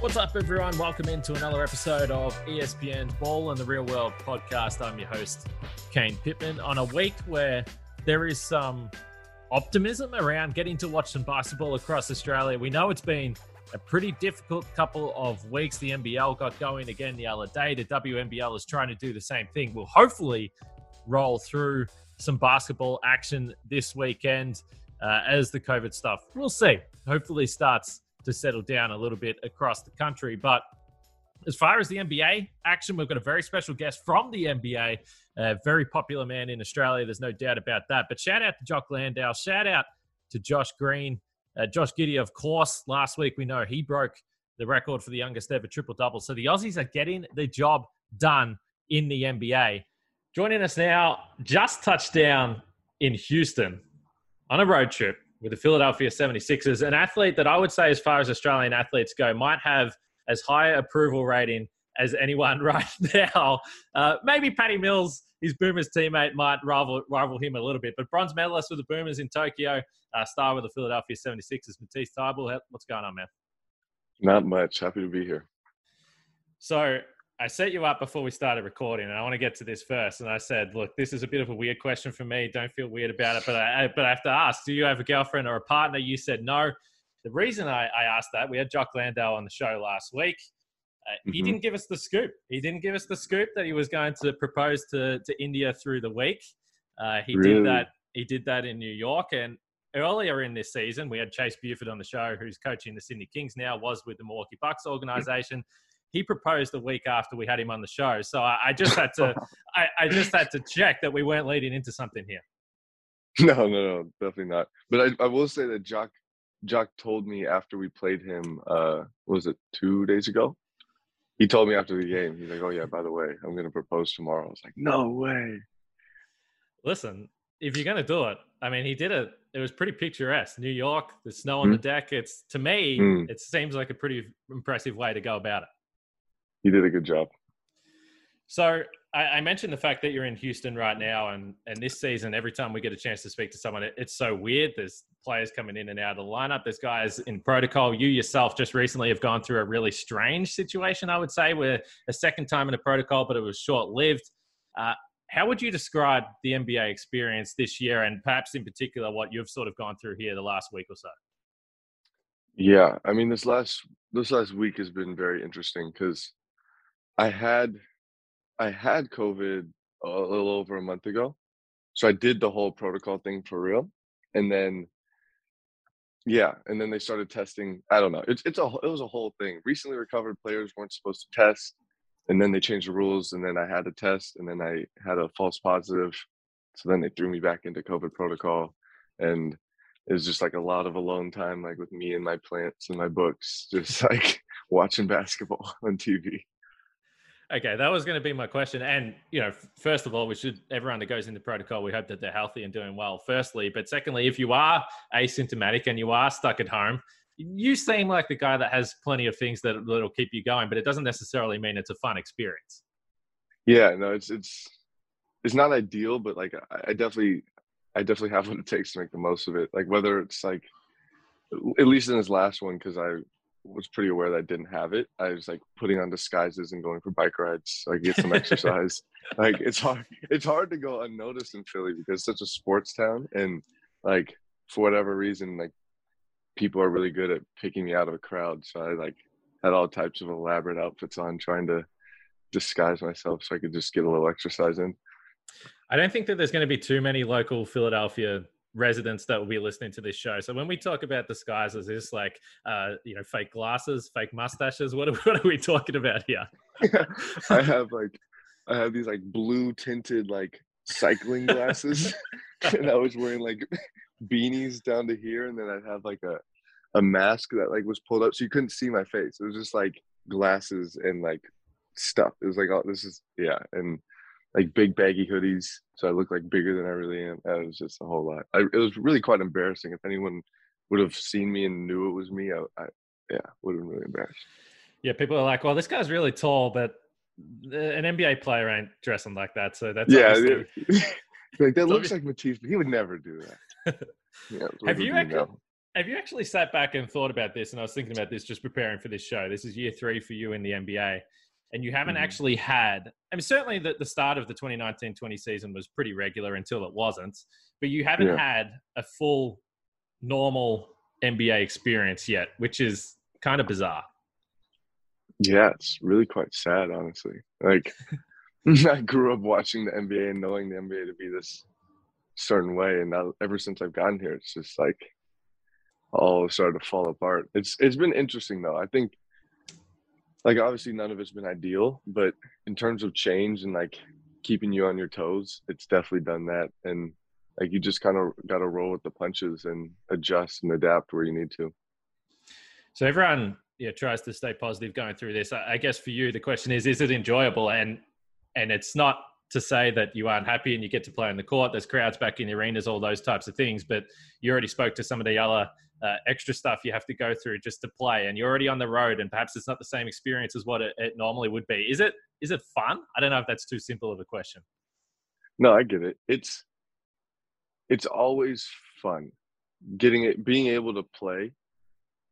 What's up, everyone? Welcome into another episode of ESPN's Ball and the Real World podcast. I'm your host, Kane Pitman. On a week where there is some optimism around getting to watch some basketball across Australia, we know it's been a pretty difficult couple of weeks. The NBL got going again the other day. The WNBL is trying to do the same thing. We'll hopefully roll through some basketball action this weekend uh, as the COVID stuff, we'll see, hopefully starts to settle down a little bit across the country. But as far as the NBA action, we've got a very special guest from the NBA, a very popular man in Australia. There's no doubt about that. But shout out to Jock Landale. Shout out to Josh Green. Uh, Josh Giddey, of course, last week we know he broke the record for the youngest ever triple double. So the Aussies are getting the job done in the NBA. Joining us now, just touched down in Houston on a road trip with the Philadelphia 76ers, an athlete that I would say, as far as Australian athletes go, might have as high approval rating as anyone right now. Uh, maybe Patty Mills, his Boomers teammate, might rival, rival him a little bit. But bronze medalist with the Boomers in Tokyo, uh, star with the Philadelphia 76ers, Matisse Thybulle. What's going on, man? Not much. Happy to be here. So I set you up before we started recording, and I want to get to this first. And I said, "Look, this is a bit of a weird question for me. Don't feel weird about it, but I, but I have to ask: Do you have a girlfriend or a partner?" You said no. The reason I, I asked that, we had Jock Landale on the show last week. Uh, mm-hmm. He didn't give us the scoop. He didn't give us the scoop that he was going to propose to to India through the week. Uh, he really? did that. He did that in New York, and earlier in this season, we had Chase Buford on the show, who's coaching the Sydney Kings now, was with the Milwaukee Bucks organization he proposed a week after we had him on the show. So I, I just had to, I, I, just had to check that we weren't leading into something here. No, no, no, definitely not. But I, I will say that Jock, Jock told me after we played him, uh, was it two days ago? He told me after the game, he's like, "Oh yeah, by the way, I'm going to propose tomorrow." I was like, "No way." Listen, if you're going to do it, I mean, he did it. It was pretty picturesque. New York, the snow on mm. the deck. It's to me, mm. it seems like a pretty impressive way to go about it he did a good job. So I, I, mentioned the fact that you're in Houston right now, and and this season, every time we get a chance to speak to someone, it, it's so weird. There's players coming in and out of the lineup. There's guys in protocol. You yourself just recently have gone through a really strange situation, I would say, where a second time in a protocol, but it was short lived. Uh, how would you describe the NBA experience this year, and perhaps in particular what you've sort of gone through here the last week or so? Yeah, I mean this last this last week has been very interesting because I had I had COVID a little over a month ago. So I did the whole protocol thing for real. And then yeah, and then they started testing. I don't know. It's it's a it was a whole thing. Recently recovered players weren't supposed to test, and then they changed the rules, and then I had to test, and then I had a false positive. So then they threw me back into COVID protocol, and it was just like a lot of alone time, like with me and my plants and my books, just like watching basketball on TV. Okay, that was going to be my question. And you know, first of all, we should everyone that goes into protocol, we hope that they're healthy and doing well. Firstly, but secondly, if you are asymptomatic and you are stuck at home, you seem like the guy that has plenty of things that that'll keep you going, but it doesn't necessarily mean it's a fun experience. Yeah, no, it's it's it's not ideal, but like I definitely I definitely have what it takes to make the most of it. Like whether it's like at least in this last one, because I was pretty aware that I didn't have it. I was like putting on disguises and going for bike rides I get some exercise. like it's hard it's hard to go unnoticed in Philly because it's such a sports town and like for whatever reason like people are really good at picking me out of a crowd. So I like had all types of elaborate outfits on trying to disguise myself so I could just get a little exercise in. I don't think that there's going to be too many local Philadelphia residents that will be listening to this show. So when we talk about disguises, is like uh, you know fake glasses, fake mustaches. What are, what are we talking about here? I have like I have these like blue tinted like cycling glasses, and I was wearing like beanies down to here, and then I'd have like a a mask that like was pulled up so you couldn't see my face. It was just like glasses and like stuff. It was like oh this is yeah and like big baggy hoodies, so I look like bigger than I really am. It was just a whole lot. I, it was really quite embarrassing. If anyone would have seen me and knew it was me, I, I yeah, would have been really embarrassed. Yeah, people are like, "Well, this guy's really tall, but an NBA player ain't dressing like that." So that's yeah, like that looks like Matisse, but he would never do that. Yeah, have you actually, have you actually sat back and thought about this? And I was thinking about this just preparing for this show. This is year three for you in the NBA, and you haven't mm-hmm. actually had. I mean, certainly the, the start of the 2019-20 season was pretty regular until it wasn't, but you haven't yeah. had a full normal NBA experience yet, which is kind of bizarre. Yeah, it's really quite sad, honestly. Like, I grew up watching the NBA and knowing the NBA to be this certain way, and now ever since I've gotten here, it's just like all started to fall apart. It's it's been interesting though. I think like obviously none of it's been ideal, but in terms of change and like keeping you on your toes, it's definitely done that. And like you just kind of got to roll with the punches and adjust and adapt where you need to. So everyone yeah tries to stay positive going through this. I guess for you the question is: Is it enjoyable? And and it's not to say that you aren't happy and you get to play on the court. There's crowds back in the arenas, all those types of things. But you already spoke to some of the other uh, extra stuff you have to go through just to play, and you're already on the road, and perhaps it's not the same experience as what it, it normally would be. Is it? Is it fun? I don't know if that's too simple of a question. No, I get it. It's it's always fun getting it, being able to play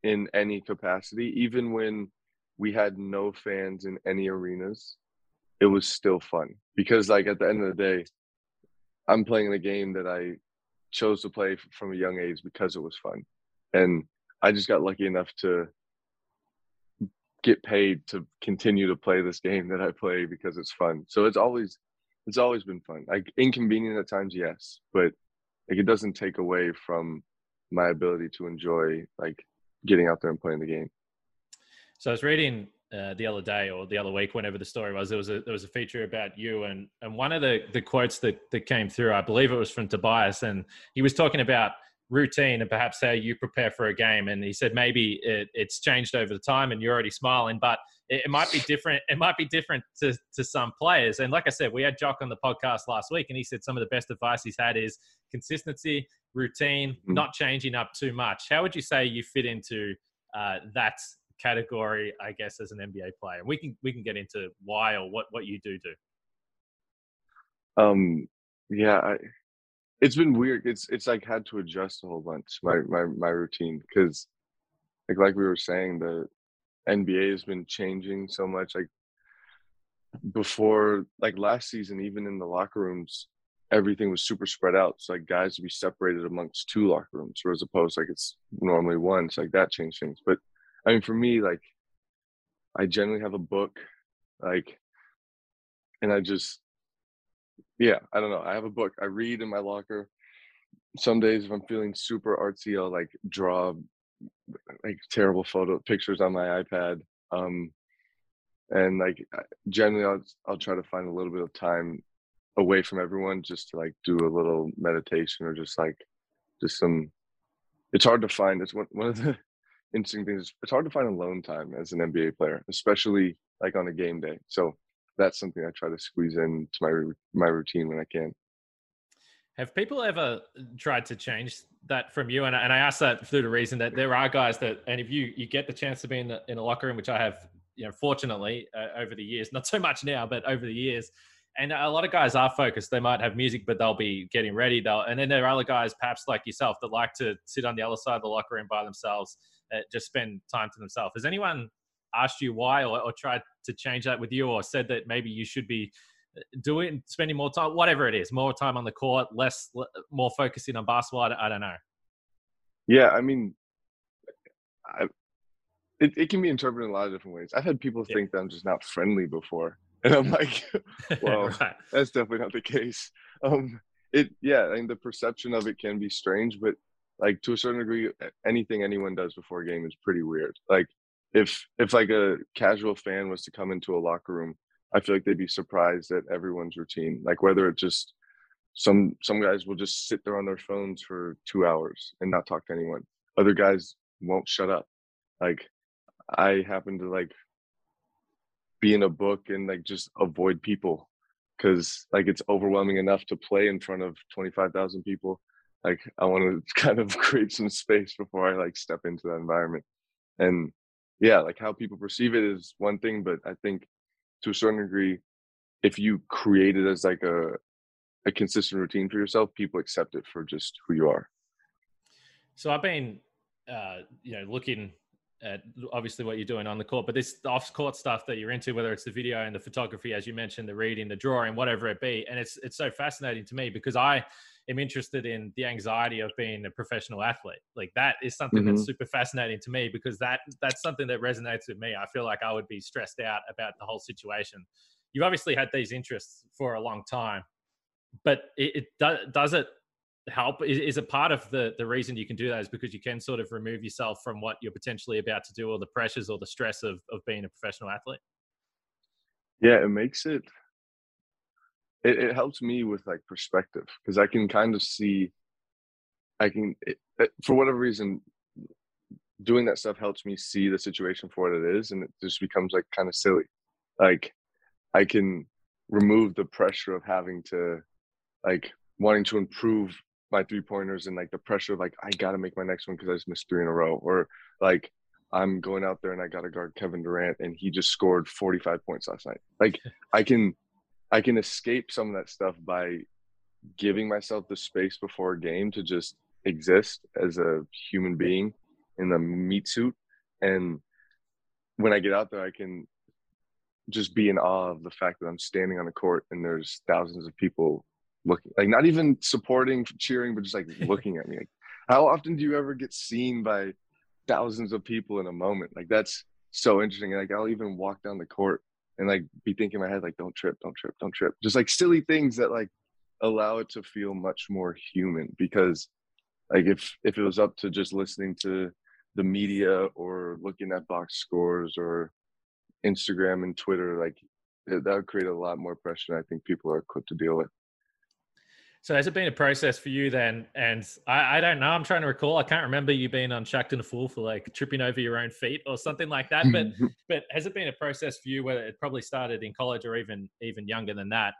in any capacity, even when we had no fans in any arenas. It was still fun because, like, at the end of the day, I'm playing the game that I chose to play from a young age because it was fun and I just got lucky enough to get paid to continue to play this game that I play because it's fun. So it's always it's always been fun. Like inconvenient at times, yes, but like it doesn't take away from my ability to enjoy like getting out there and playing the game. So I was reading uh, the other day or the other week, whenever the story was, there was a there was a feature about you, and and one of the the quotes that that came through, I believe it was from Tobias, and he was talking about routine and perhaps how you prepare for a game. And he said maybe it, it's changed over the time and you're already smiling, but it, it, might be different. It might be different to, to some players. And like I said, we had Jock on the podcast last week and he said some of the best advice he's had is consistency, routine, mm-hmm. not changing up too much. How would you say you fit into uh, that category, I guess, as an NBA player? And we can, we can get into why or what, what you do do. Um, yeah, I, it's been weird. It's it's like had to adjust a whole bunch my my my routine because like like we were saying the NBA has been changing so much. Like before, like last season, even in the locker rooms, everything was super spread out. So like guys would be separated amongst two locker rooms, whereas opposed like it's normally one. So like that changed things. But I mean, for me, like I generally have a book, like, and I just yeah, I don't know. I have a book I read in my locker. Some days, if I'm feeling super artsy, I'll like draw like terrible photo pictures on my iPad. Um, and like generally, I'll I'll try to find a little bit of time away from everyone just to like do a little meditation or just like just some. It's hard to find. It's one one of the interesting things. It's hard to find alone time as an NBA player, especially like on a game day. So that's something I try to squeeze into my my routine when I can. Have people ever tried to change that from you? And, and I ask that through the reason that there are guys that, and if you you get the chance to be in, the, in a locker room, which I have, you know, fortunately uh, over the years, not so much now, but over the years, and a lot of guys are focused. They might have music, but they'll be getting ready. They'll, and then there are other guys, perhaps like yourself, that like to sit on the other side of the locker room by themselves, uh, just spend time to themselves. Has anyone asked you why or, or tried to change that with you or said that maybe you should be uh, doing spending more time whatever it is more time on the court less more focusing on basketball i, I don't know yeah i mean I, it, it can be interpreted in a lot of different ways i've had people yeah. think that i'm just not friendly before and i'm like well right. that's definitely not the case um it yeah I mean the perception of it can be strange but like to a certain degree anything anyone does before a game is pretty weird like if if like a casual fan was to come into a locker room, I feel like they'd be surprised at everyone's routine. Like whether it just some some guys will just sit there on their phones for two hours and not talk to anyone. Other guys won't shut up. Like I happen to like be in a book and like just avoid people because like it's overwhelming enough to play in front of 25,000 people. Like I want to kind of create some space before I like step into that environment. And yeah, like how people perceive it is one thing, but I think to a certain degree, if you create it as like a a consistent routine for yourself, people accept it for just who you are. So I've been uh, you know, looking at obviously what you're doing on the court, but this off court stuff that you're into, whether it's the video and the photography, as you mentioned, the reading, the drawing, whatever it be, and it's it's so fascinating to me because I am interested in the anxiety of being a professional athlete. Like that is something mm-hmm. that's super fascinating to me because that that's something that resonates with me. I feel like I would be stressed out about the whole situation. You've obviously had these interests for a long time, but it, it does does it help is, is it part of the the reason you can do that is because you can sort of remove yourself from what you're potentially about to do or the pressures or the stress of of being a professional athlete yeah it makes it it, it helps me with like perspective because i can kind of see i can it, it, for whatever reason doing that stuff helps me see the situation for what it is and it just becomes like kind of silly like i can remove the pressure of having to like wanting to improve my three pointers and like the pressure of like I gotta make my next one because I just missed three in a row, or like I'm going out there and I gotta guard Kevin Durant and he just scored 45 points last night. Like I can I can escape some of that stuff by giving myself the space before a game to just exist as a human being in the meat suit. And when I get out there I can just be in awe of the fact that I'm standing on the court and there's thousands of people looking like not even supporting cheering but just like looking at me like how often do you ever get seen by thousands of people in a moment? Like that's so interesting. Like i'll even walk down the court and like be thinking in my head like don't trip don't trip don't trip. Just like silly things that like allow it to feel much more human because like if if it was up to just listening to the media or looking at box scores or instagram and twitter like that would create a lot more pressure i think people are equipped to deal with so has it been a process for you then? And I, I, don't know. I'm trying to recall. I can't remember you being on Shaqtin' a Fool for like tripping over your own feet or something like that. But but has it been a process for you whether it probably started in college or even even younger than that,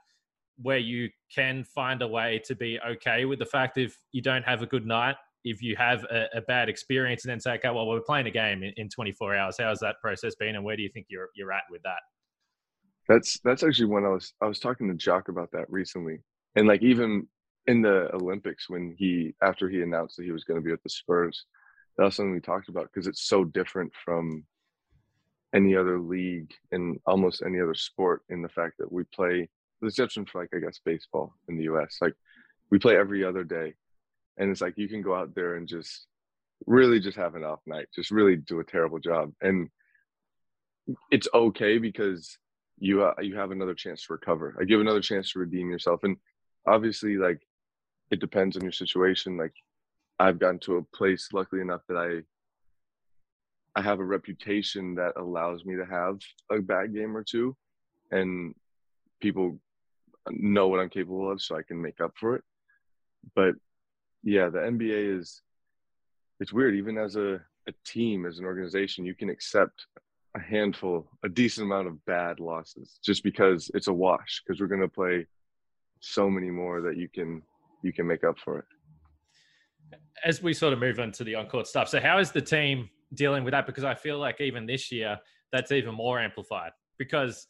where you can find a way to be okay with the fact if you don't have a good night, if you have a, a bad experience, and then say, okay, well, we're playing a game in, in 24 hours. How has that process been, and where do you think you're you're at with that? That's that's actually when I was I was talking to Jock about that recently and like even in the Olympics when he after he announced that he was going to be with the Spurs, that was something we talked about because it's so different from any other league in almost any other sport in the fact that we play the exception for like I guess baseball in the US. Like we play every other day. And it's like you can go out there and just really just have an off night, just really do a terrible job. And it's okay because you uh, you have another chance to recover. I give another chance to redeem yourself. And obviously like it depends on your situation. Like i've gotten to a place luckily enough that i i have a reputation that allows me to have a bad game or two and people know what i'm capable of so i can make up for it. But yeah the nba is it's weird. Even as a, a team as an organization you can accept a handful a decent amount of bad losses just because it's a wash because we're going to play so many more that you can you can make up for it. As we sort of move into the on-court stuff, so how is the team dealing with that? Because I feel like even this year, that's even more amplified because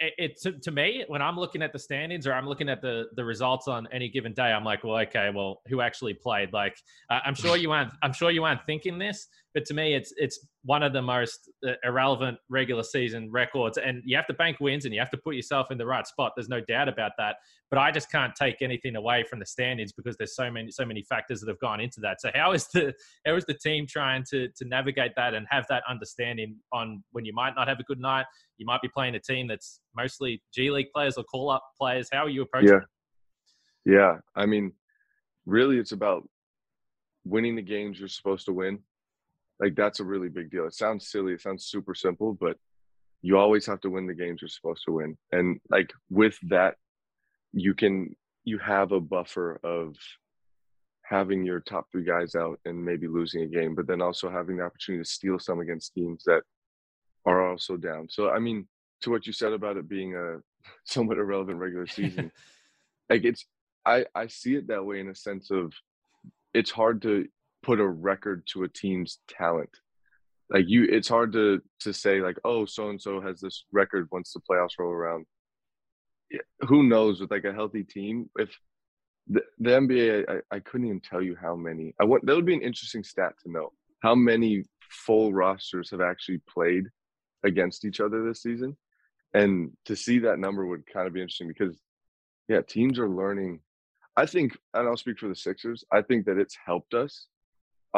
it, it to, to, me when i'm looking at the standings or i'm looking at the the results on any given day i'm like well okay well who actually played like i'm sure you aren't i'm sure you aren't thinking this but to me it's it's one of the most uh, irrelevant regular season records and you have to bank wins and you have to put yourself in the right spot there's no doubt about that but I just can't take anything away from the standings because there's so many so many factors that have gone into that. So how is the how is the team trying to to navigate that and have that understanding on when you might not have a good night, you might be playing a team that's mostly G League players or call up players. How are you approaching? Yeah, it? yeah. I mean, really, it's about winning the games you're supposed to win. Like that's a really big deal. It sounds silly. It sounds super simple, but you always have to win the games you're supposed to win. And like with that you can you have a buffer of having your top three guys out and maybe losing a game, but then also having the opportunity to steal some against teams that are also down. So I mean, to what you said about it being a somewhat irrelevant regular season, like it's I I see it that way in a sense of it's hard to put a record to a team's talent. Like you, it's hard to to say like, oh, so and so has this record once the playoffs roll around who knows with like a healthy team if the, the NBA I, I couldn't even tell you how many I want that would be an interesting stat to know how many full rosters have actually played against each other this season. And to see that number would kind of be interesting because, yeah, teams are learning. I think, and I'll speak for the Sixers, I think that it's helped us.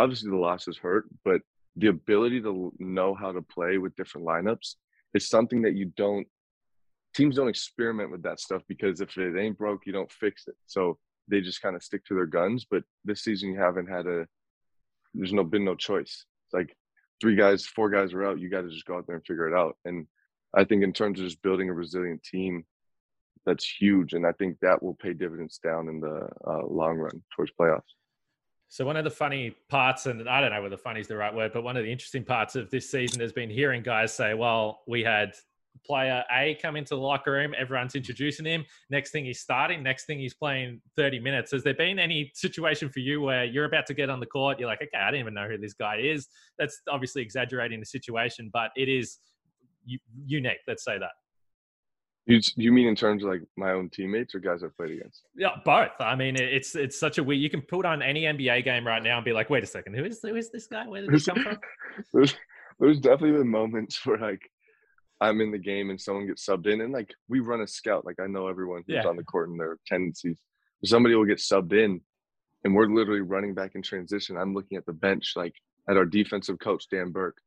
Obviously, the losses hurt, but the ability to know how to play with different lineups is something that you don't, teams don't experiment with that stuff because if it ain't broke, you don't fix it. So they just kind of stick to their guns. But this season, you haven't had a, there's no been no choice. It's like three guys, four guys are out. You got to just go out there and figure it out. And I think in terms of just building a resilient team, that's huge. And I think that will pay dividends down in the uh, long run towards playoffs. So one of the funny parts, and I don't know whether funny is the right word, but one of the interesting parts of this season has been hearing guys say, "Well, we had player A come into the locker room. Everyone's introducing him. Next thing he's starting. Next thing he's playing 30 minutes. Has there been any situation for you where you're about to get on the court? You're like, okay, I didn't even know who this guy is. That's obviously exaggerating the situation, but it is unique. Let's say that. You, you mean in terms of like my own teammates or guys I've played against? Yeah, both. I mean, it's it's such a weird. You can put on any NBA game right now and be like, wait a second, who is who is this guy? Where did he come from? there's, there's definitely been moments where like I'm in the game and someone gets subbed in, and like we run a scout. Like I know everyone who's yeah. on the court and their tendencies. Somebody will get subbed in, and we're literally running back in transition. I'm looking at the bench, like at our defensive coach Dan Burke.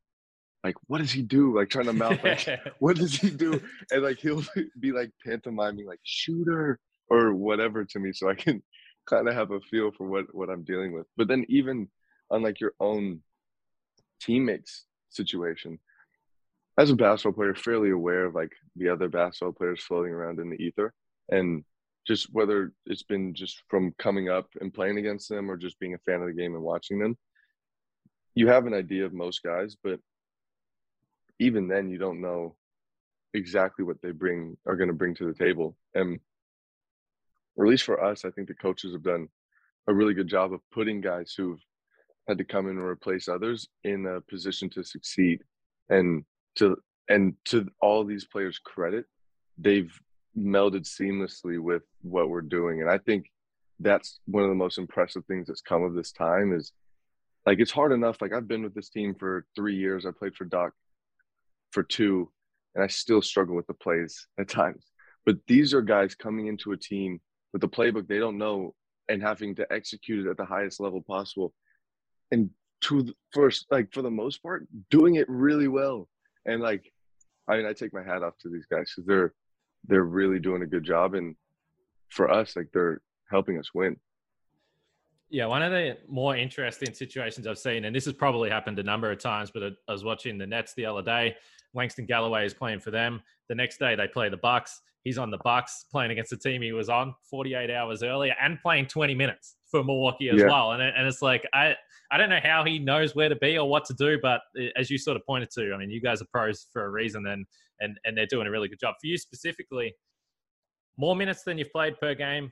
Like, what does he do? Like trying to mouth, like, what does he do? And like he'll be like pantomiming, like shooter or whatever to me, so I can kind of have a feel for what what I'm dealing with. But then even on like your own teammates situation, as a basketball player, fairly aware of like the other basketball players floating around in the ether, and just whether it's been just from coming up and playing against them or just being a fan of the game and watching them, you have an idea of most guys, but even then, you don't know exactly what they bring are going to bring to the table. And at least for us, I think the coaches have done a really good job of putting guys who've had to come in and replace others in a position to succeed. And to and to all these players' credit, they've melded seamlessly with what we're doing, and I think that's one of the most impressive things that's come of this time is like it's hard enough. Like I've been with this team for three years. I played for Doc for two, and I still struggle with the plays at times. But these are guys coming into a team with the playbook they don't know and having to execute it at the highest level possible. And to first, like for the most part, doing it really well and like i mean i take my hat off to these guys because they're they're really doing a good job and for us like they're helping us win yeah one of the more interesting situations i've seen and this has probably happened a number of times but uh, i was watching the nets the other day langston galloway is playing for them the next day they play the bucks he's on the bucks playing against the team he was on 48 hours earlier and playing 20 minutes for Milwaukee as yeah. well. And and it's like I I don't know how he knows where to be or what to do, but as you sort of pointed to, I mean, you guys are pros for a reason, and and and they're doing a really good job for you specifically. More minutes than you've played per game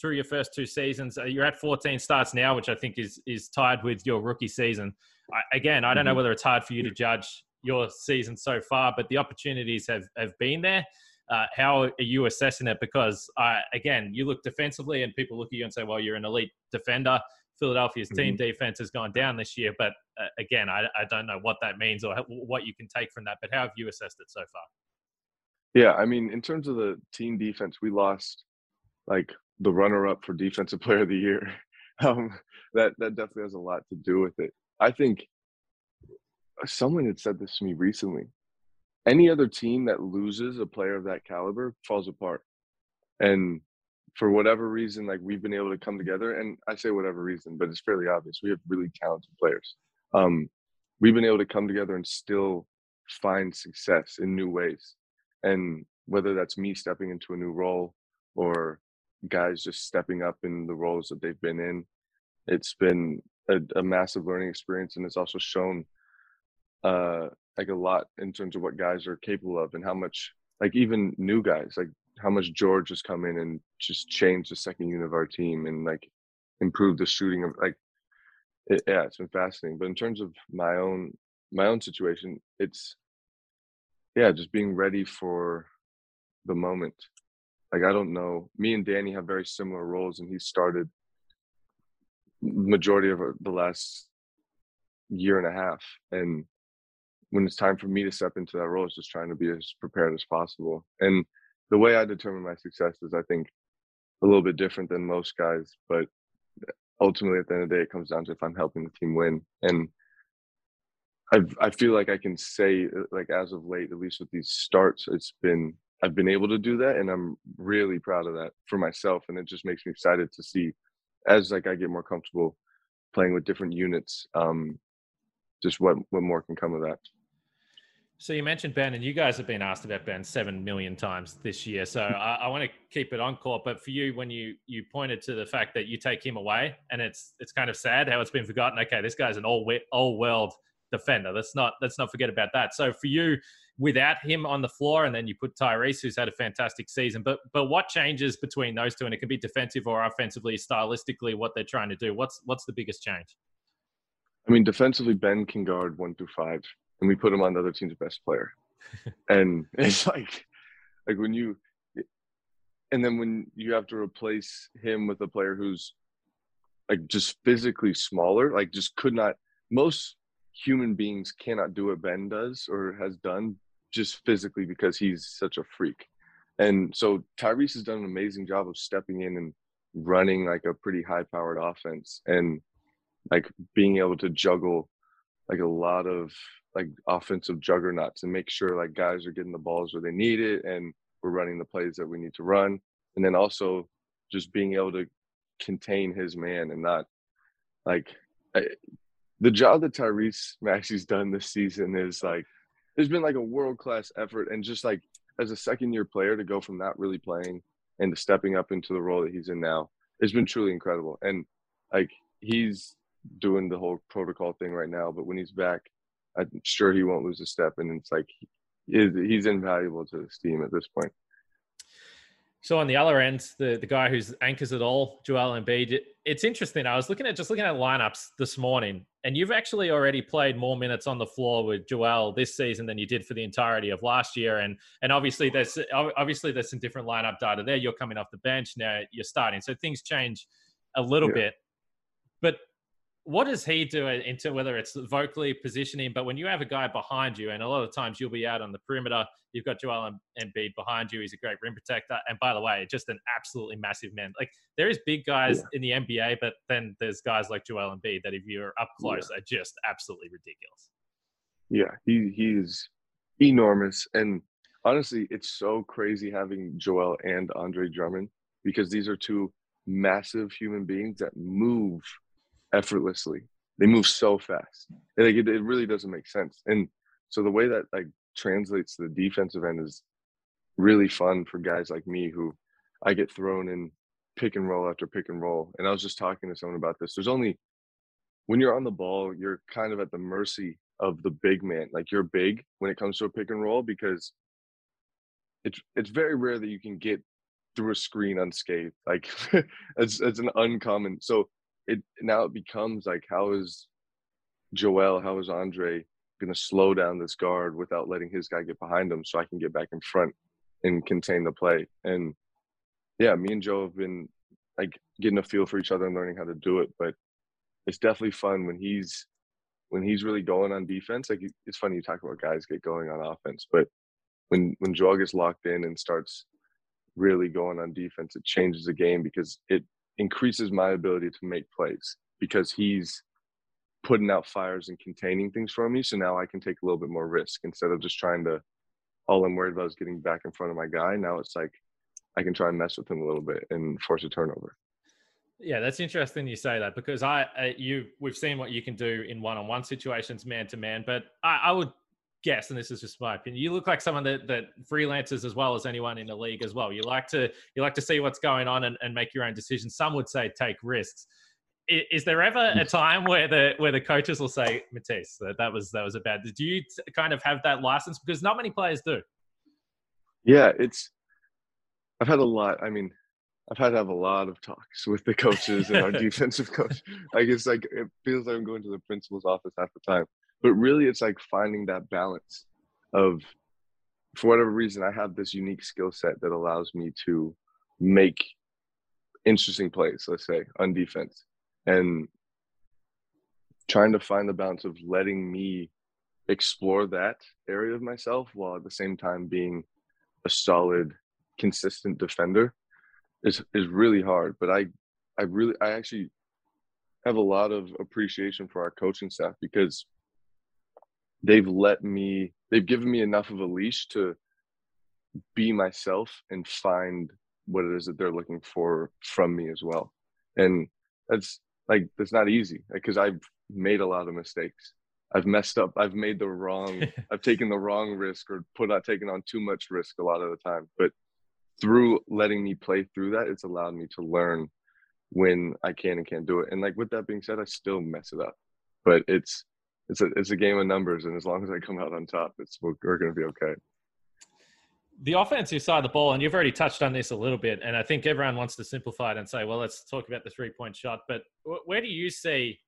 through your first two seasons. Uh, you're at 14 starts now, which I think is is tied with your rookie season. I, again, I don't know mm-hmm. whether it's hard for you to judge your season so far, but the opportunities have have been there. Uh, how are you assessing it? Because uh, again, you look defensively, and people look at you and say, "Well, you're an elite defender." Philadelphia's team mm-hmm. defense has gone down this year, but uh, again, I, I, don't know what that means or what you can take from that. But how have you assessed it so far? Yeah, I mean, in terms of the team defense, we lost like the runner-up for defensive player of the year. Um, that that definitely has a lot to do with it. I think someone had said this to me recently any other team that loses a player of that caliber falls apart. And for whatever reason, like we've been able to come together, and I say whatever reason, but it's fairly obvious. We have really talented players. Um, we've been able to come together and still find success in new ways. And whether that's me stepping into a new role or guys just stepping up in the roles that they've been in, it's been a, a massive learning experience, and it's also shown uh, like a lot in terms of what guys are capable of and how much like even new guys like how much Georges has come in and just changed the second unit of our team and like improved the shooting of like it, yeah it's been fascinating but in terms of my own my own situation it's yeah just being ready for the moment like i don't know me and danny have very similar roles and he started majority of the last year and a half. And when it's time for me to step into that role, it's just trying to be as prepared as possible. And the way I determine my success is, I think, a little bit different than most guys. But ultimately, at the end of the day, it comes down to if I'm helping the team win. And I I feel like I can say, uh, like as of late, at least with these starts, it's been I've been able to do that, and I'm really proud of that for myself. And it just makes me excited to see as like I get more comfortable playing with different units, um, just what what more can come of that. So you mentioned Ben, and you guys have been asked about Ben seven million times this year. So hmm. I, I want to keep it on court. But for you, when you you pointed to the fact that you take him away, and it's it's kind of sad how it's been forgotten. Okay, this guy's an all all world defender. Let's not let's not forget about that. So for you, without him on the floor, and then you put Tyrese, who's had a fantastic season. But but what changes between those two? And it can be defensive or offensively, stylistically, what they're trying to do. What's what's the biggest change? I mean, defensively, Ben can guard one through five, and we put him on the other team's best player. and it's like, like when you, and then when you have to replace him with a player who's like just physically smaller, like just could not. Most human beings cannot do what Ben does or has done just physically because he's such a freak. And so Tyrese has done an amazing job of stepping in and running like a pretty high powered offense and like being able to juggle like a lot of like offensive juggernauts and make sure like guys are getting the balls where they need it and we're running the plays that we need to run. And then also just being able to contain his man and not like the job that Tyrese Maxey's done this season is like there's been like a world class effort and just like as a second year player to go from not really playing and to stepping up into the role that he's in now it's been truly incredible and like he's doing the whole protocol thing right now but when he's back i'm sure he won't lose a step and it's like he's invaluable to this team at this point so on the other end, the, the guy who's anchors it all, Joel Embiid, it's interesting. I was looking at just looking at lineups this morning, and you've actually already played more minutes on the floor with Joel this season than you did for the entirety of last year. And and obviously there's obviously there's some different lineup data there. You're coming off the bench now, you're starting, so things change a little yeah. bit. But what does he do into whether it's vocally positioning? But when you have a guy behind you, and a lot of times you'll be out on the perimeter, you've got Joel Embiid behind you. He's a great rim protector, and by the way, just an absolutely massive man. Like there is big guys yeah. in the NBA, but then there's guys like Joel Embiid that if you're up close yeah. are just absolutely ridiculous. Yeah, he he's enormous, and honestly, it's so crazy having Joel and Andre Drummond because these are two massive human beings that move effortlessly. They move so fast. And like it, it really doesn't make sense. And so the way that like translates to the defensive end is really fun for guys like me who I get thrown in pick and roll after pick and roll. And I was just talking to someone about this. There's only when you're on the ball, you're kind of at the mercy of the big man. Like you're big when it comes to a pick and roll because it's it's very rare that you can get through a screen unscathed. Like it's it's an uncommon. So it now it becomes like how is Joel, how is Andre going to slow down this guard without letting his guy get behind him so I can get back in front and contain the play. And yeah, me and Joe have been like getting a feel for each other and learning how to do it. But it's definitely fun when he's when he's really going on defense. Like it's funny you talk about guys get going on offense, but when when Joel gets locked in and starts really going on defense, it changes the game because it increases my ability to make plays because he's putting out fires and containing things for me. So now I can take a little bit more risk instead of just trying to. All I'm worried about is getting back in front of my guy. Now it's like I can try and mess with him a little bit and force a turnover. Yeah, that's interesting you say that because I, uh, you, we've seen what you can do in one-on-one situations, man to man. But I, I would guess, and this is just my opinion, you look like someone that, that freelances as well as anyone in the league as well. You like to you like to see what's going on and, and make your own decisions. Some would say take risks. Is, is there ever a time where the where the coaches will say, Matisse, that, that was that was a bad? Do you t- kind of have that license because not many players do? Yeah, it's. I've had a lot. I mean, I've had to have a lot of talks with the coaches and our defensive coach. Like guess like it feels like I'm going to the principal's office half the time but really it's like finding that balance of for whatever reason i have this unique skill set that allows me to make interesting plays let's say on defense and trying to find the balance of letting me explore that area of myself while at the same time being a solid, consistent defender is is really hard. But I I really I actually have a lot of appreciation for our coaching staff because they've let me they've given me enough of a leash to be myself and find what it is that they're looking for from me as well. And that's like that's not easy because i've made a lot of mistakes. I've messed up i've made the wrong i've taken the wrong risk or put out taken on too much risk a lot of the time. But through letting me play through that it's allowed me to learn when i can and can't do it. And like with that being said i still mess it up. But it's it's a it's a game of numbers and as long as i come out on top it's we're, we're going to be okay the offensive side of the ball, and you've already touched on this a little bit, and I think everyone wants to simplify it and say, well, let's talk about the three point shot. But where do you see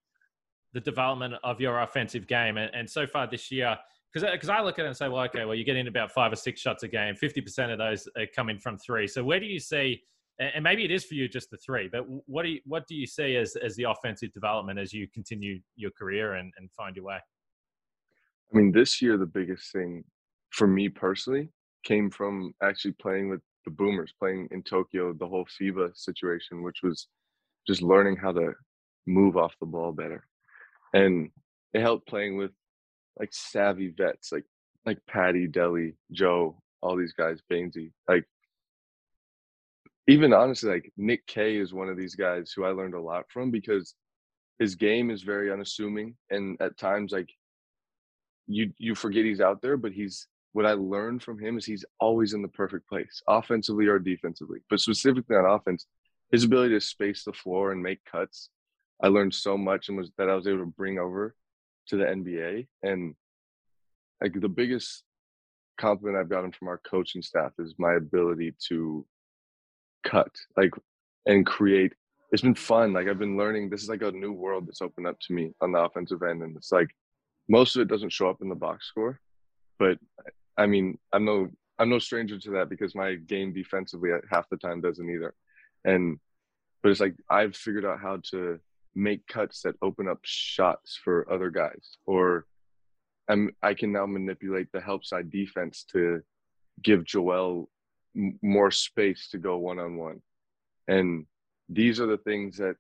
the development of your offensive game? And, and so far this year, because I look at it and say, well, okay, well, you're getting about five or six shots a game, 50% of those are coming from three. So where do you see, and maybe it is for you just the three, but what do you, what do you see as, as the offensive development as you continue your career and, and find your way? I mean, this year, the biggest thing for me personally came from actually playing with the Boomers, playing in Tokyo, the whole FIBA situation, which was just learning how to move off the ball better. And it helped playing with like savvy vets like like Patty, Delly, Joe, all these guys, Baynesy. Like even honestly, like Nick Kay is one of these guys who I learned a lot from because his game is very unassuming and at times like you you forget he's out there, but he's what I learned from him is he's always in the perfect place, offensively or defensively. But specifically on offense, his ability to space the floor and make cuts, I learned so much and was that I was able to bring over to the NBA. And like the biggest compliment I've gotten from our coaching staff is my ability to cut, like and create. It's been fun. Like I've been learning. This is like a new world that's opened up to me on the offensive end, and it's like most of it doesn't show up in the box score, but I mean, I'm no I'm no stranger to that because my game defensively at half the time doesn't either. And but it's like I've figured out how to make cuts that open up shots for other guys or I'm, I can now manipulate the help side defense to give Joel more space to go one on one. And these are the things that,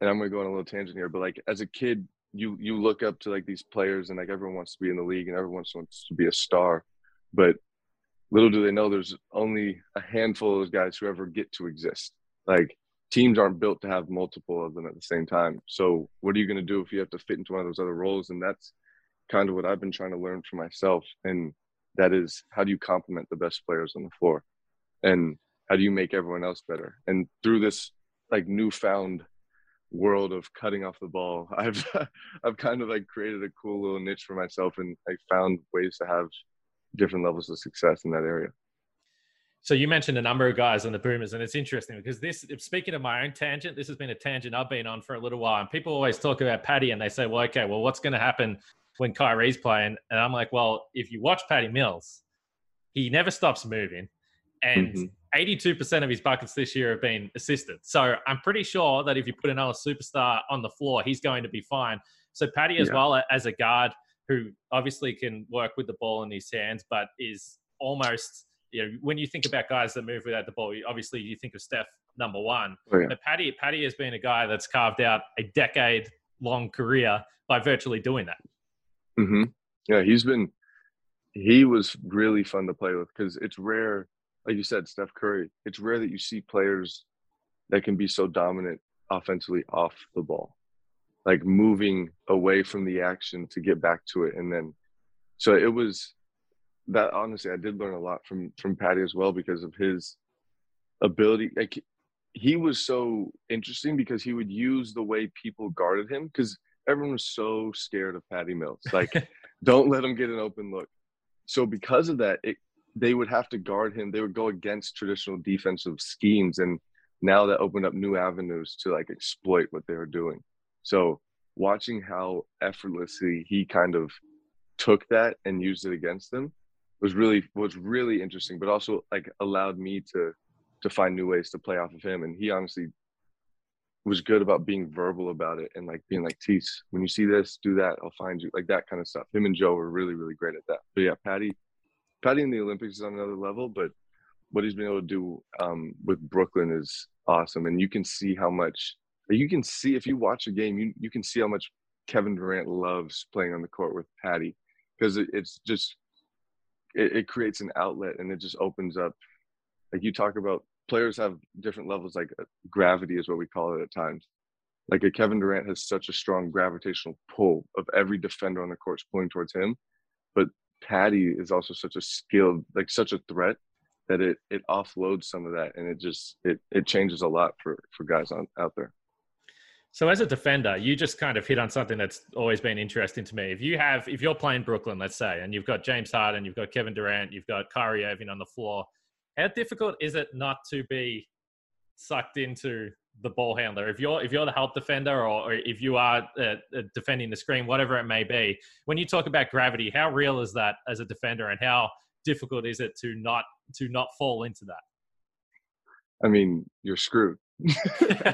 and I'm going to go on a little tangent here, but like as a kid, you you look up to like these players and like everyone wants to be in the league and everyone wants to be a star. But little do they know there's only a handful of those guys who ever get to exist. Like teams aren't built to have multiple of them at the same time. So what are you going to do if you have to fit into one of those other roles? And that's kind of what i've been trying to learn for myself. And that is how do you complement the best players on the floor? And how do you make everyone else better? And through this like newfound world of cutting off the ball i've i've kind of like created a cool little niche for myself and i found ways to have different levels of success in that area. So you mentioned a number of guys on the boomers and it's interesting because this speaking of my own tangent this has been a tangent i've been on for a little while and people always talk about patty and they say well okay well what's going to happen when kyrie's playing and i'm like well if you watch patty mills he never stops moving and mm-hmm. 82% of his buckets this year have been assisted. So I'm pretty sure that if you put another superstar on the floor, he's going to be fine. So Patty, as yeah. well as a guard who obviously can work with the ball in his hands, but is almost, you know, when you think about guys that move without the ball, obviously you think of Steph number one. Oh, yeah. But Patty, Patty has been a guy that's carved out a decade long career by virtually doing that. Mm-hmm. Yeah, he's been, he was really fun to play with because it's rare like you said, Steph Curry, it's rare that you see players that can be so dominant offensively off the ball, like moving away from the action to get back to it. And then, so it was that honestly, I did learn a lot from, from Patty as well because of his ability. Like he was so interesting because he would use the way people guarded him because everyone was so scared of Patty Mills. Like, don't let him get an open look. So because of that, it they would have to guard him. They would go against traditional defensive schemes, and now that opened up new avenues to like exploit what they were doing. So watching how effortlessly he kind of took that and used it against them was really was really interesting, but also like allowed me to to find new ways to play off of him. And he honestly was good about being verbal about it and like being like Tease, when you see this, do that, I'll find you, like that kind of stuff. Him and Joe were really, really great at that. But yeah, Patty, Patty in the Olympics is on another level, but what he's been able to do um, with Brooklyn is awesome. And you can see how much you can see if you watch a game, you you can see how much Kevin Durant loves playing on the court with Patty because it, it's just it, it creates an outlet and it just opens up. Like you talk about players have different levels, like uh, gravity is what we call it at times. Like a Kevin Durant has such a strong gravitational pull of every defender on the court pulling towards him, but Patty is also such a skilled, like such a threat that it it offloads some of that and it just it it changes a lot for for guys on out there. So as a defender, you just kind of hit on something that's always been interesting to me. If you have, if you're playing Brooklyn, let's say, and you've got James Harden, you've got Kevin Durant, you've got Kyrie Irving on the floor, how difficult is it not to be sucked into the ball handler? If you're if you're the help defender, or, if you are uh, uh, defending the screen, whatever it may be, when you talk about gravity, how real is that as a defender, and how difficult is it to not to not fall into that? I mean, you're screwed.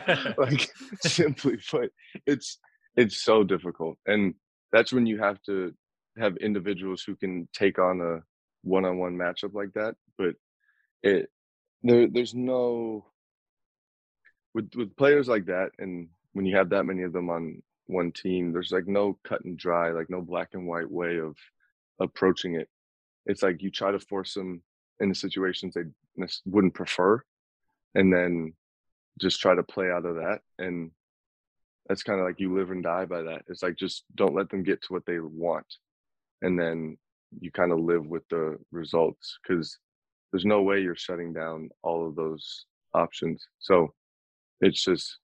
like simply put, it's it's so difficult, and that's when you have to have individuals who can take on a one-on-one matchup like that. But it there there's no with with players like that, and when you have that many of them on one team, there's like no cut and dry, like no black and white way of approaching it. It's like you try to force them into situations they wouldn't prefer, and then just try to play out of that and that's kind of like you live and die by that it's like just don't let them get to what they want and then you kind of live with the results because there's no way you're shutting down all of those options. So it's just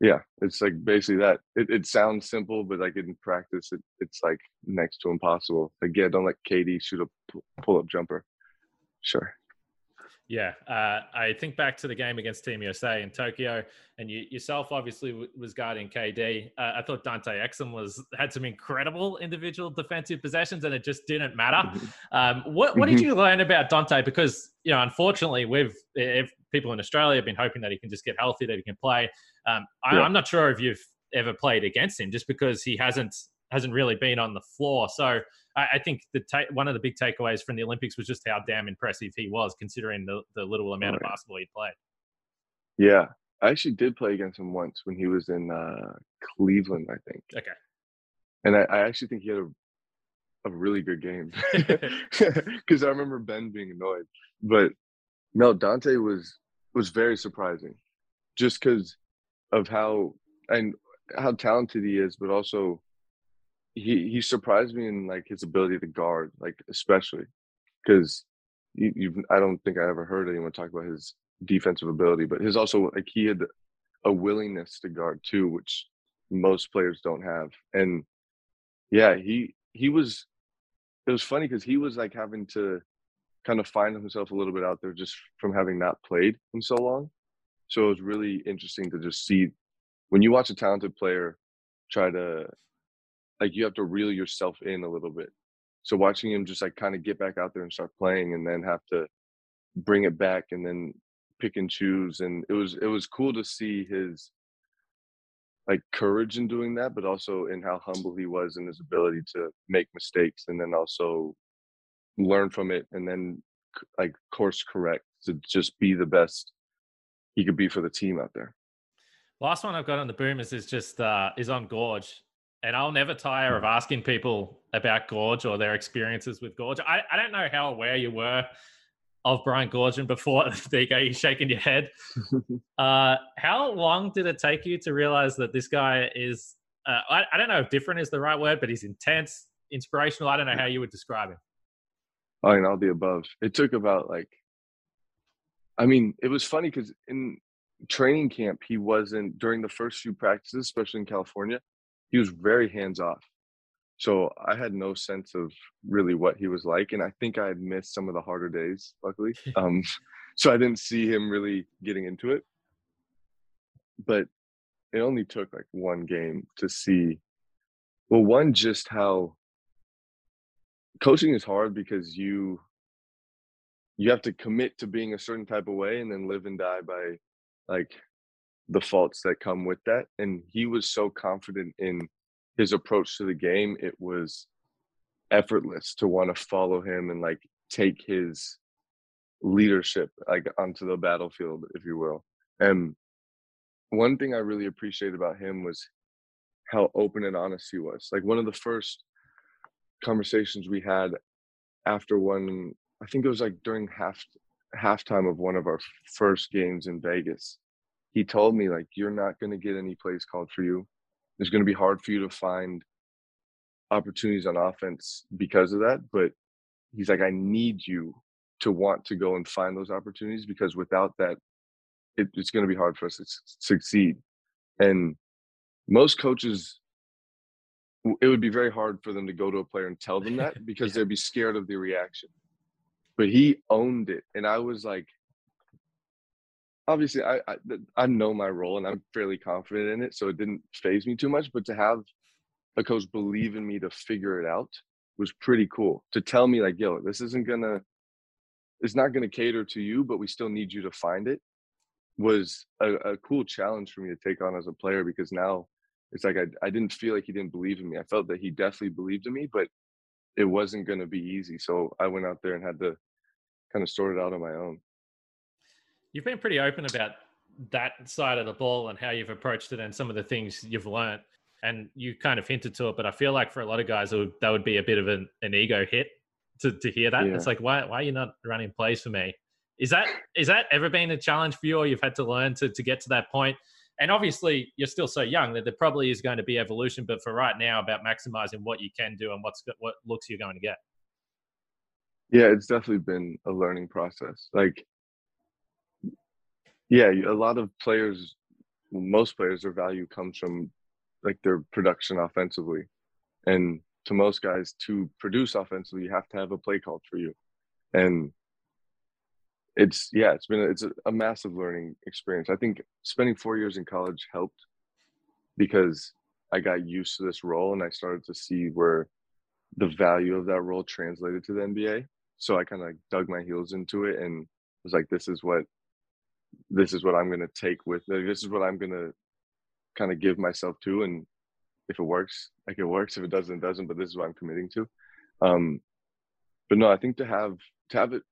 yeah it's like basically that. It, it sounds simple but like in practice it, it's like next to impossible. Yeah don't let KD shoot a pull up jumper. Sure yeah, uh, I think back to the game against Team USA in Tokyo, and you, yourself obviously w- was guarding KD. Uh, I thought Dante Exum was had some incredible individual defensive possessions, and it just didn't matter. Um, what what did mm-hmm. you learn about Dante? Because you know, unfortunately, we've if people in Australia have been hoping that he can just get healthy, that he can play. Um, I, yeah. I'm not sure if you've ever played against him, just because he hasn't hasn't really been on the floor. So I, I think the ta- one of the big takeaways from the Olympics was just how damn impressive he was, considering the, the little amount of basketball he played. Yeah, I actually did play against him once when he was in uh, Cleveland, I think. Okay. And I, I actually think he had a a really good game because I remember Ben being annoyed, but no, Dante was was very surprising, just because of how and how talented he is, but also he he surprised me in like his ability to guard, like especially because you, you I don't think I ever heard anyone talk about his defensive ability, but his also like he had a willingness to guard too, which most players don't have. And yeah, he he was it was funny because he was like having to kind of find himself a little bit out there just from having not played in so long. So it was really interesting to just see when you watch a talented player try to like you have to reel yourself in a little bit. So watching him just like kind of get back out there and start playing and then have to bring it back and then pick and choose and it was it was cool to see his like courage in doing that but also in how humble he was in his ability to make mistakes and then also learn from it and then like course correct to just be the best he could be for the team out there last one i've got on the boomers is just uh is on Goorj and I'll never tire of asking people about Goorj or their experiences with Goorj. I, I don't know how aware you were of Brian Goorjian before. there you go, you're shaking your head. uh, how long did it take you to realize that this guy is, uh, I, I don't know if different is the right word, but he's intense, inspirational. I don't know how you would describe him. I mean, all the above. It took about like, I mean, it was funny because in training camp, he wasn't, during the first few practices, especially in California, he was very hands off. So I had no sense of really what he was like, and I think I had missed some of the harder days, luckily. Um, so I didn't see him really getting into it. But it only took like one game to see. Well, one just how coaching is hard because you you have to commit to being a certain type of way and then live and die by like the faults that come with that. And he was so confident in his approach to the game, it was effortless to want to follow him and like take his leadership like onto the battlefield, if you will. And one thing I really appreciated about him was how open and honest he was. Like one of the first conversations we had after one, I think it was like during half halftime of one of our first games in Vegas. He told me like, "You're not going to get any plays called for you. It's going to be hard for you to find opportunities on offense because of that. But he's like, I need you to want to go and find those opportunities because without that, it, it's going to be hard for us to succeed. And most coaches, it would be very hard for them to go to a player and tell them that because yeah. they'd be scared of the reaction. But he owned it, and I was like, obviously, I, I I know my role and I'm fairly confident in it, so it didn't faze me too much. But to have a coach believe in me to figure it out was pretty cool. To tell me like, yo, this isn't gonna, it's not gonna cater to you, but we still need you to find it, was a, a cool challenge for me to take on as a player because now it's like I I didn't feel like he didn't believe in me. I felt that he definitely believed in me, but it wasn't gonna be easy. So I went out there and had to kind of sort it out on my own. You've been pretty open about that side of the ball and how you've approached it and some of the things you've learned and you kind of hinted to it, but I feel like for a lot of guys, would, that would be a bit of an, an ego hit to, to hear that. Yeah. It's like, why, why are you not running plays for me? Is that is that ever been a challenge for you, or you've had to learn to, to get to that point? And obviously, you're still so young that there probably is going to be evolution. But for right now, about maximizing what you can do and what's what looks you're going to get. Yeah, it's definitely been a learning process. Like, yeah, a lot of players, most players, their value comes from like their production offensively. And to most guys, to produce offensively, you have to have a play called for you. And it's yeah, it's been a, it's a, massive learning experience. I think spending four years in college helped because I got used to this role and I started to see where the value of that role translated to the NBA. So I kind of like dug my heels into it and was like, this is what this is what I'm gonna take with this is what I'm gonna kind of give myself to and if it works like it works. If it doesn't it doesn't but this is what i'm committing to. Um but no i think to have to have it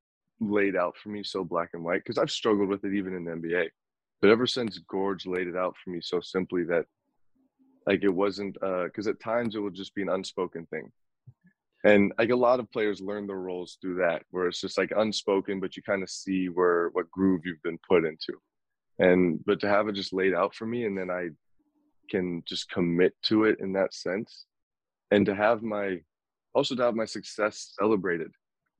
laid out for me so black and white because i've struggled with it even in the nba but ever since Goorj laid it out for me so simply that like it wasn't uh because at times it will just be an unspoken thing and like a lot of players learn their roles through that where it's just like unspoken but you kind of see where what groove you've been put into. And but to have it just laid out for me and then i can just commit to it in that sense and to have my also to have my success celebrated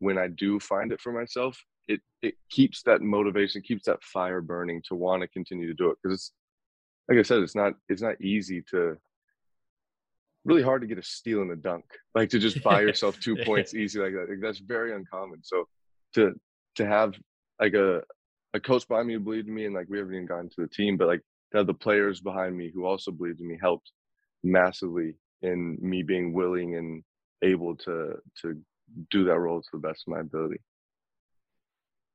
when i do find it for myself it it keeps that motivation keeps that fire burning to want to continue to do it because it's like i said it's not it's not easy to really hard to get a steal in a dunk like to just buy yourself two points easy like that like that's very uncommon so to to have like a a coach behind me who believed in me and like we haven't even gotten to the team but like to have the players behind me who also believed in me helped massively in me being willing and able to to do that role to the best of my ability.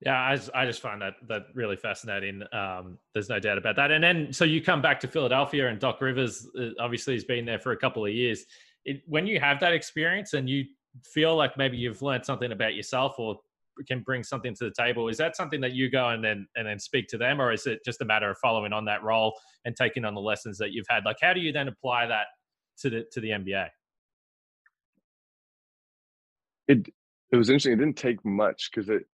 Yeah, I just, I just find that that really fascinating. Um, there's no doubt about that. And then, so you come back to Philadelphia, and Doc Rivers uh, obviously has been there for a couple of years. It, when you have that experience, and you feel like maybe you've learned something about yourself, or can bring something to the table. Is that something that you go and then and then speak to them, or is it just a matter of following on that role and taking on the lessons that you've had? Like, how do you then apply that to the to the NBA? It it was interesting. It didn't take much because it,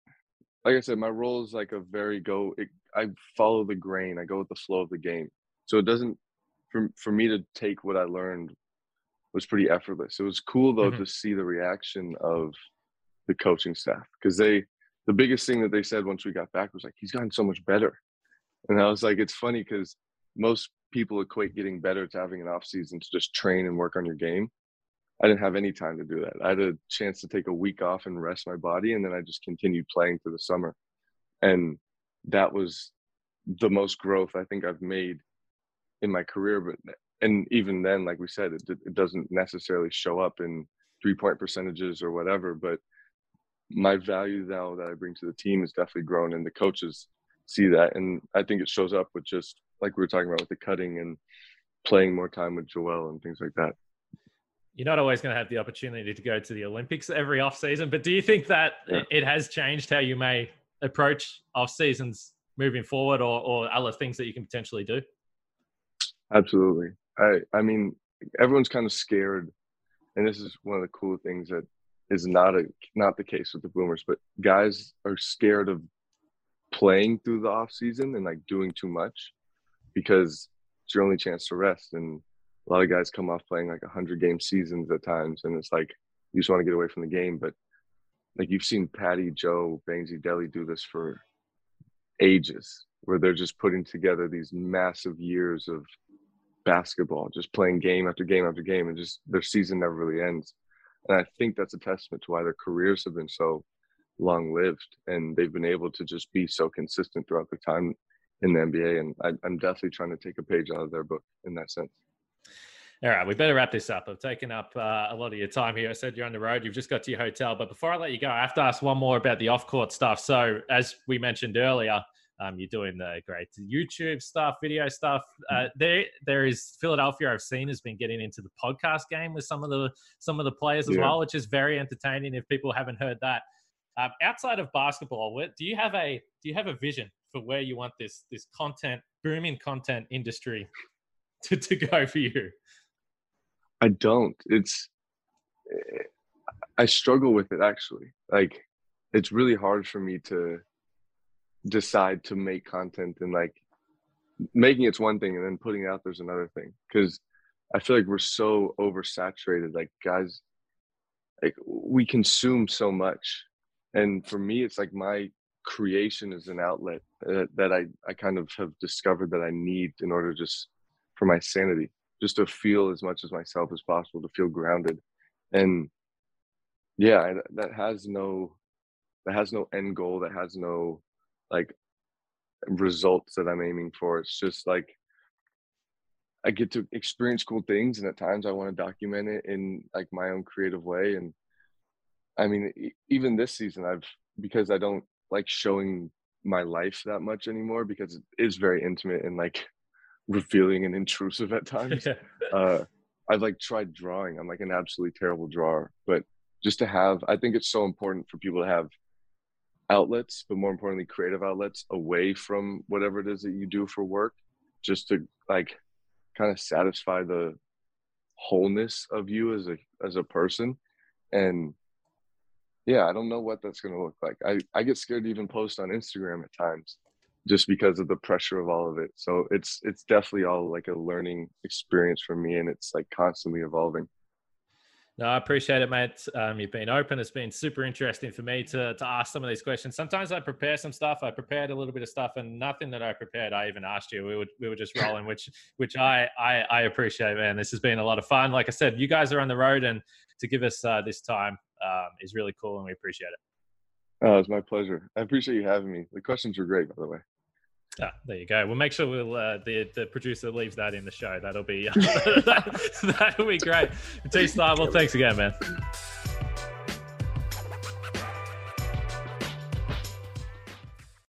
like I said, my role is like a very go. It, I follow the grain. I go with the flow of the game. So it doesn't for for me to take what I learned was pretty effortless. It was cool though mm-hmm. to see the reaction of the coaching staff because they the biggest thing that they said once we got back was like he's gotten so much better and i was like it's funny because most people equate getting better to having an off season to just train and work on your game i didn't have any time to do that i had a chance to take a week off and rest my body and then i just continued playing through the summer and that was the most growth i think i've made in my career but and even then like we said it, it doesn't necessarily show up in three point percentages or whatever but my value now that I bring to the team has definitely grown, and the coaches see that, and I think it shows up with just like we were talking about with the cutting and playing more time with Joel and things like that. You're not always going to have the opportunity to go to the Olympics every off season, but do you think that yeah. it has changed how you may approach off seasons moving forward, or, or other things that you can potentially do? Absolutely. I I mean, everyone's kind of scared, and this is one of the cool things that is not a not the case with the boomers, but guys are scared of playing through the off season and like doing too much because it's your only chance to rest. And a lot of guys come off playing like hundred game seasons at times, and it's like you just want to get away from the game. But like you've seen Patty, Joe, Baynesy, Delly do this for ages, where they're just putting together these massive years of basketball, just playing game after game after game, and just their season never really ends. And I think that's a testament to why their careers have been so long lived and they've been able to just be so consistent throughout the time in the NBA. And I, am definitely trying to take a page out of their book in that sense. All right, we better wrap this up. I've taken up uh, a lot of your time here. I said you're on the road. You've just got to your hotel. But before I let you go, I have to ask one more about the off court stuff. So, as we mentioned earlier, um, you're doing the great YouTube stuff, video stuff. Uh, mm-hmm. there, there is Philadelphia. I've seen has been getting into the podcast game with some of the some of the players as yeah. well, which is very entertaining. If people haven't heard that, um, outside of basketball, what, do you have a do you have a vision for where you want this this content booming content industry to, to go for you? I don't. It's I struggle with it actually. Like it's really hard for me to decide to make content and like making it's one thing and then putting it out there's another thing because i feel like we're so oversaturated like guys like we consume so much and for me it's like my creation is an outlet that, i i kind of have discovered that i need in order just for my sanity just to feel as much as myself as possible to feel grounded and yeah that has no that has no end goal that has no like results that I'm aiming for. It's just like I get to experience cool things, and at times I want to document it in like my own creative way. And I mean, even this season, I've because I don't like showing my life that much anymore because it is very intimate and like revealing and intrusive at times. uh, I've like tried drawing. I'm like an absolutely terrible drawer, but just to have, I think it's so important for people to have outlets, but more importantly, creative outlets away from whatever it is that you do for work, just to like kind of satisfy the wholeness of you as a as a person. And yeah, I don't know what that's gonna look like. I, I get scared to even post on Instagram at times just because of the pressure of all of it. So it's it's definitely all like a learning experience for me and it's like constantly evolving. No, I appreciate it, mate. Um, you've been open. It's been super interesting for me to, to ask some of these questions. Sometimes I prepare some stuff. I prepared a little bit of stuff, and nothing that I prepared, I even asked you. We were we were just rolling, which which I I, I appreciate, man. This has been a lot of fun. Like I said, you guys are on the road, and to give us uh, this time um, is really cool, and we appreciate it. Oh, it's my pleasure. I appreciate you having me. The questions were great, by the way. Ah, there you go. We'll make sure we'll uh, the the producer leaves that in the show. That'll be that'll be great. T Star, well, thanks again, man.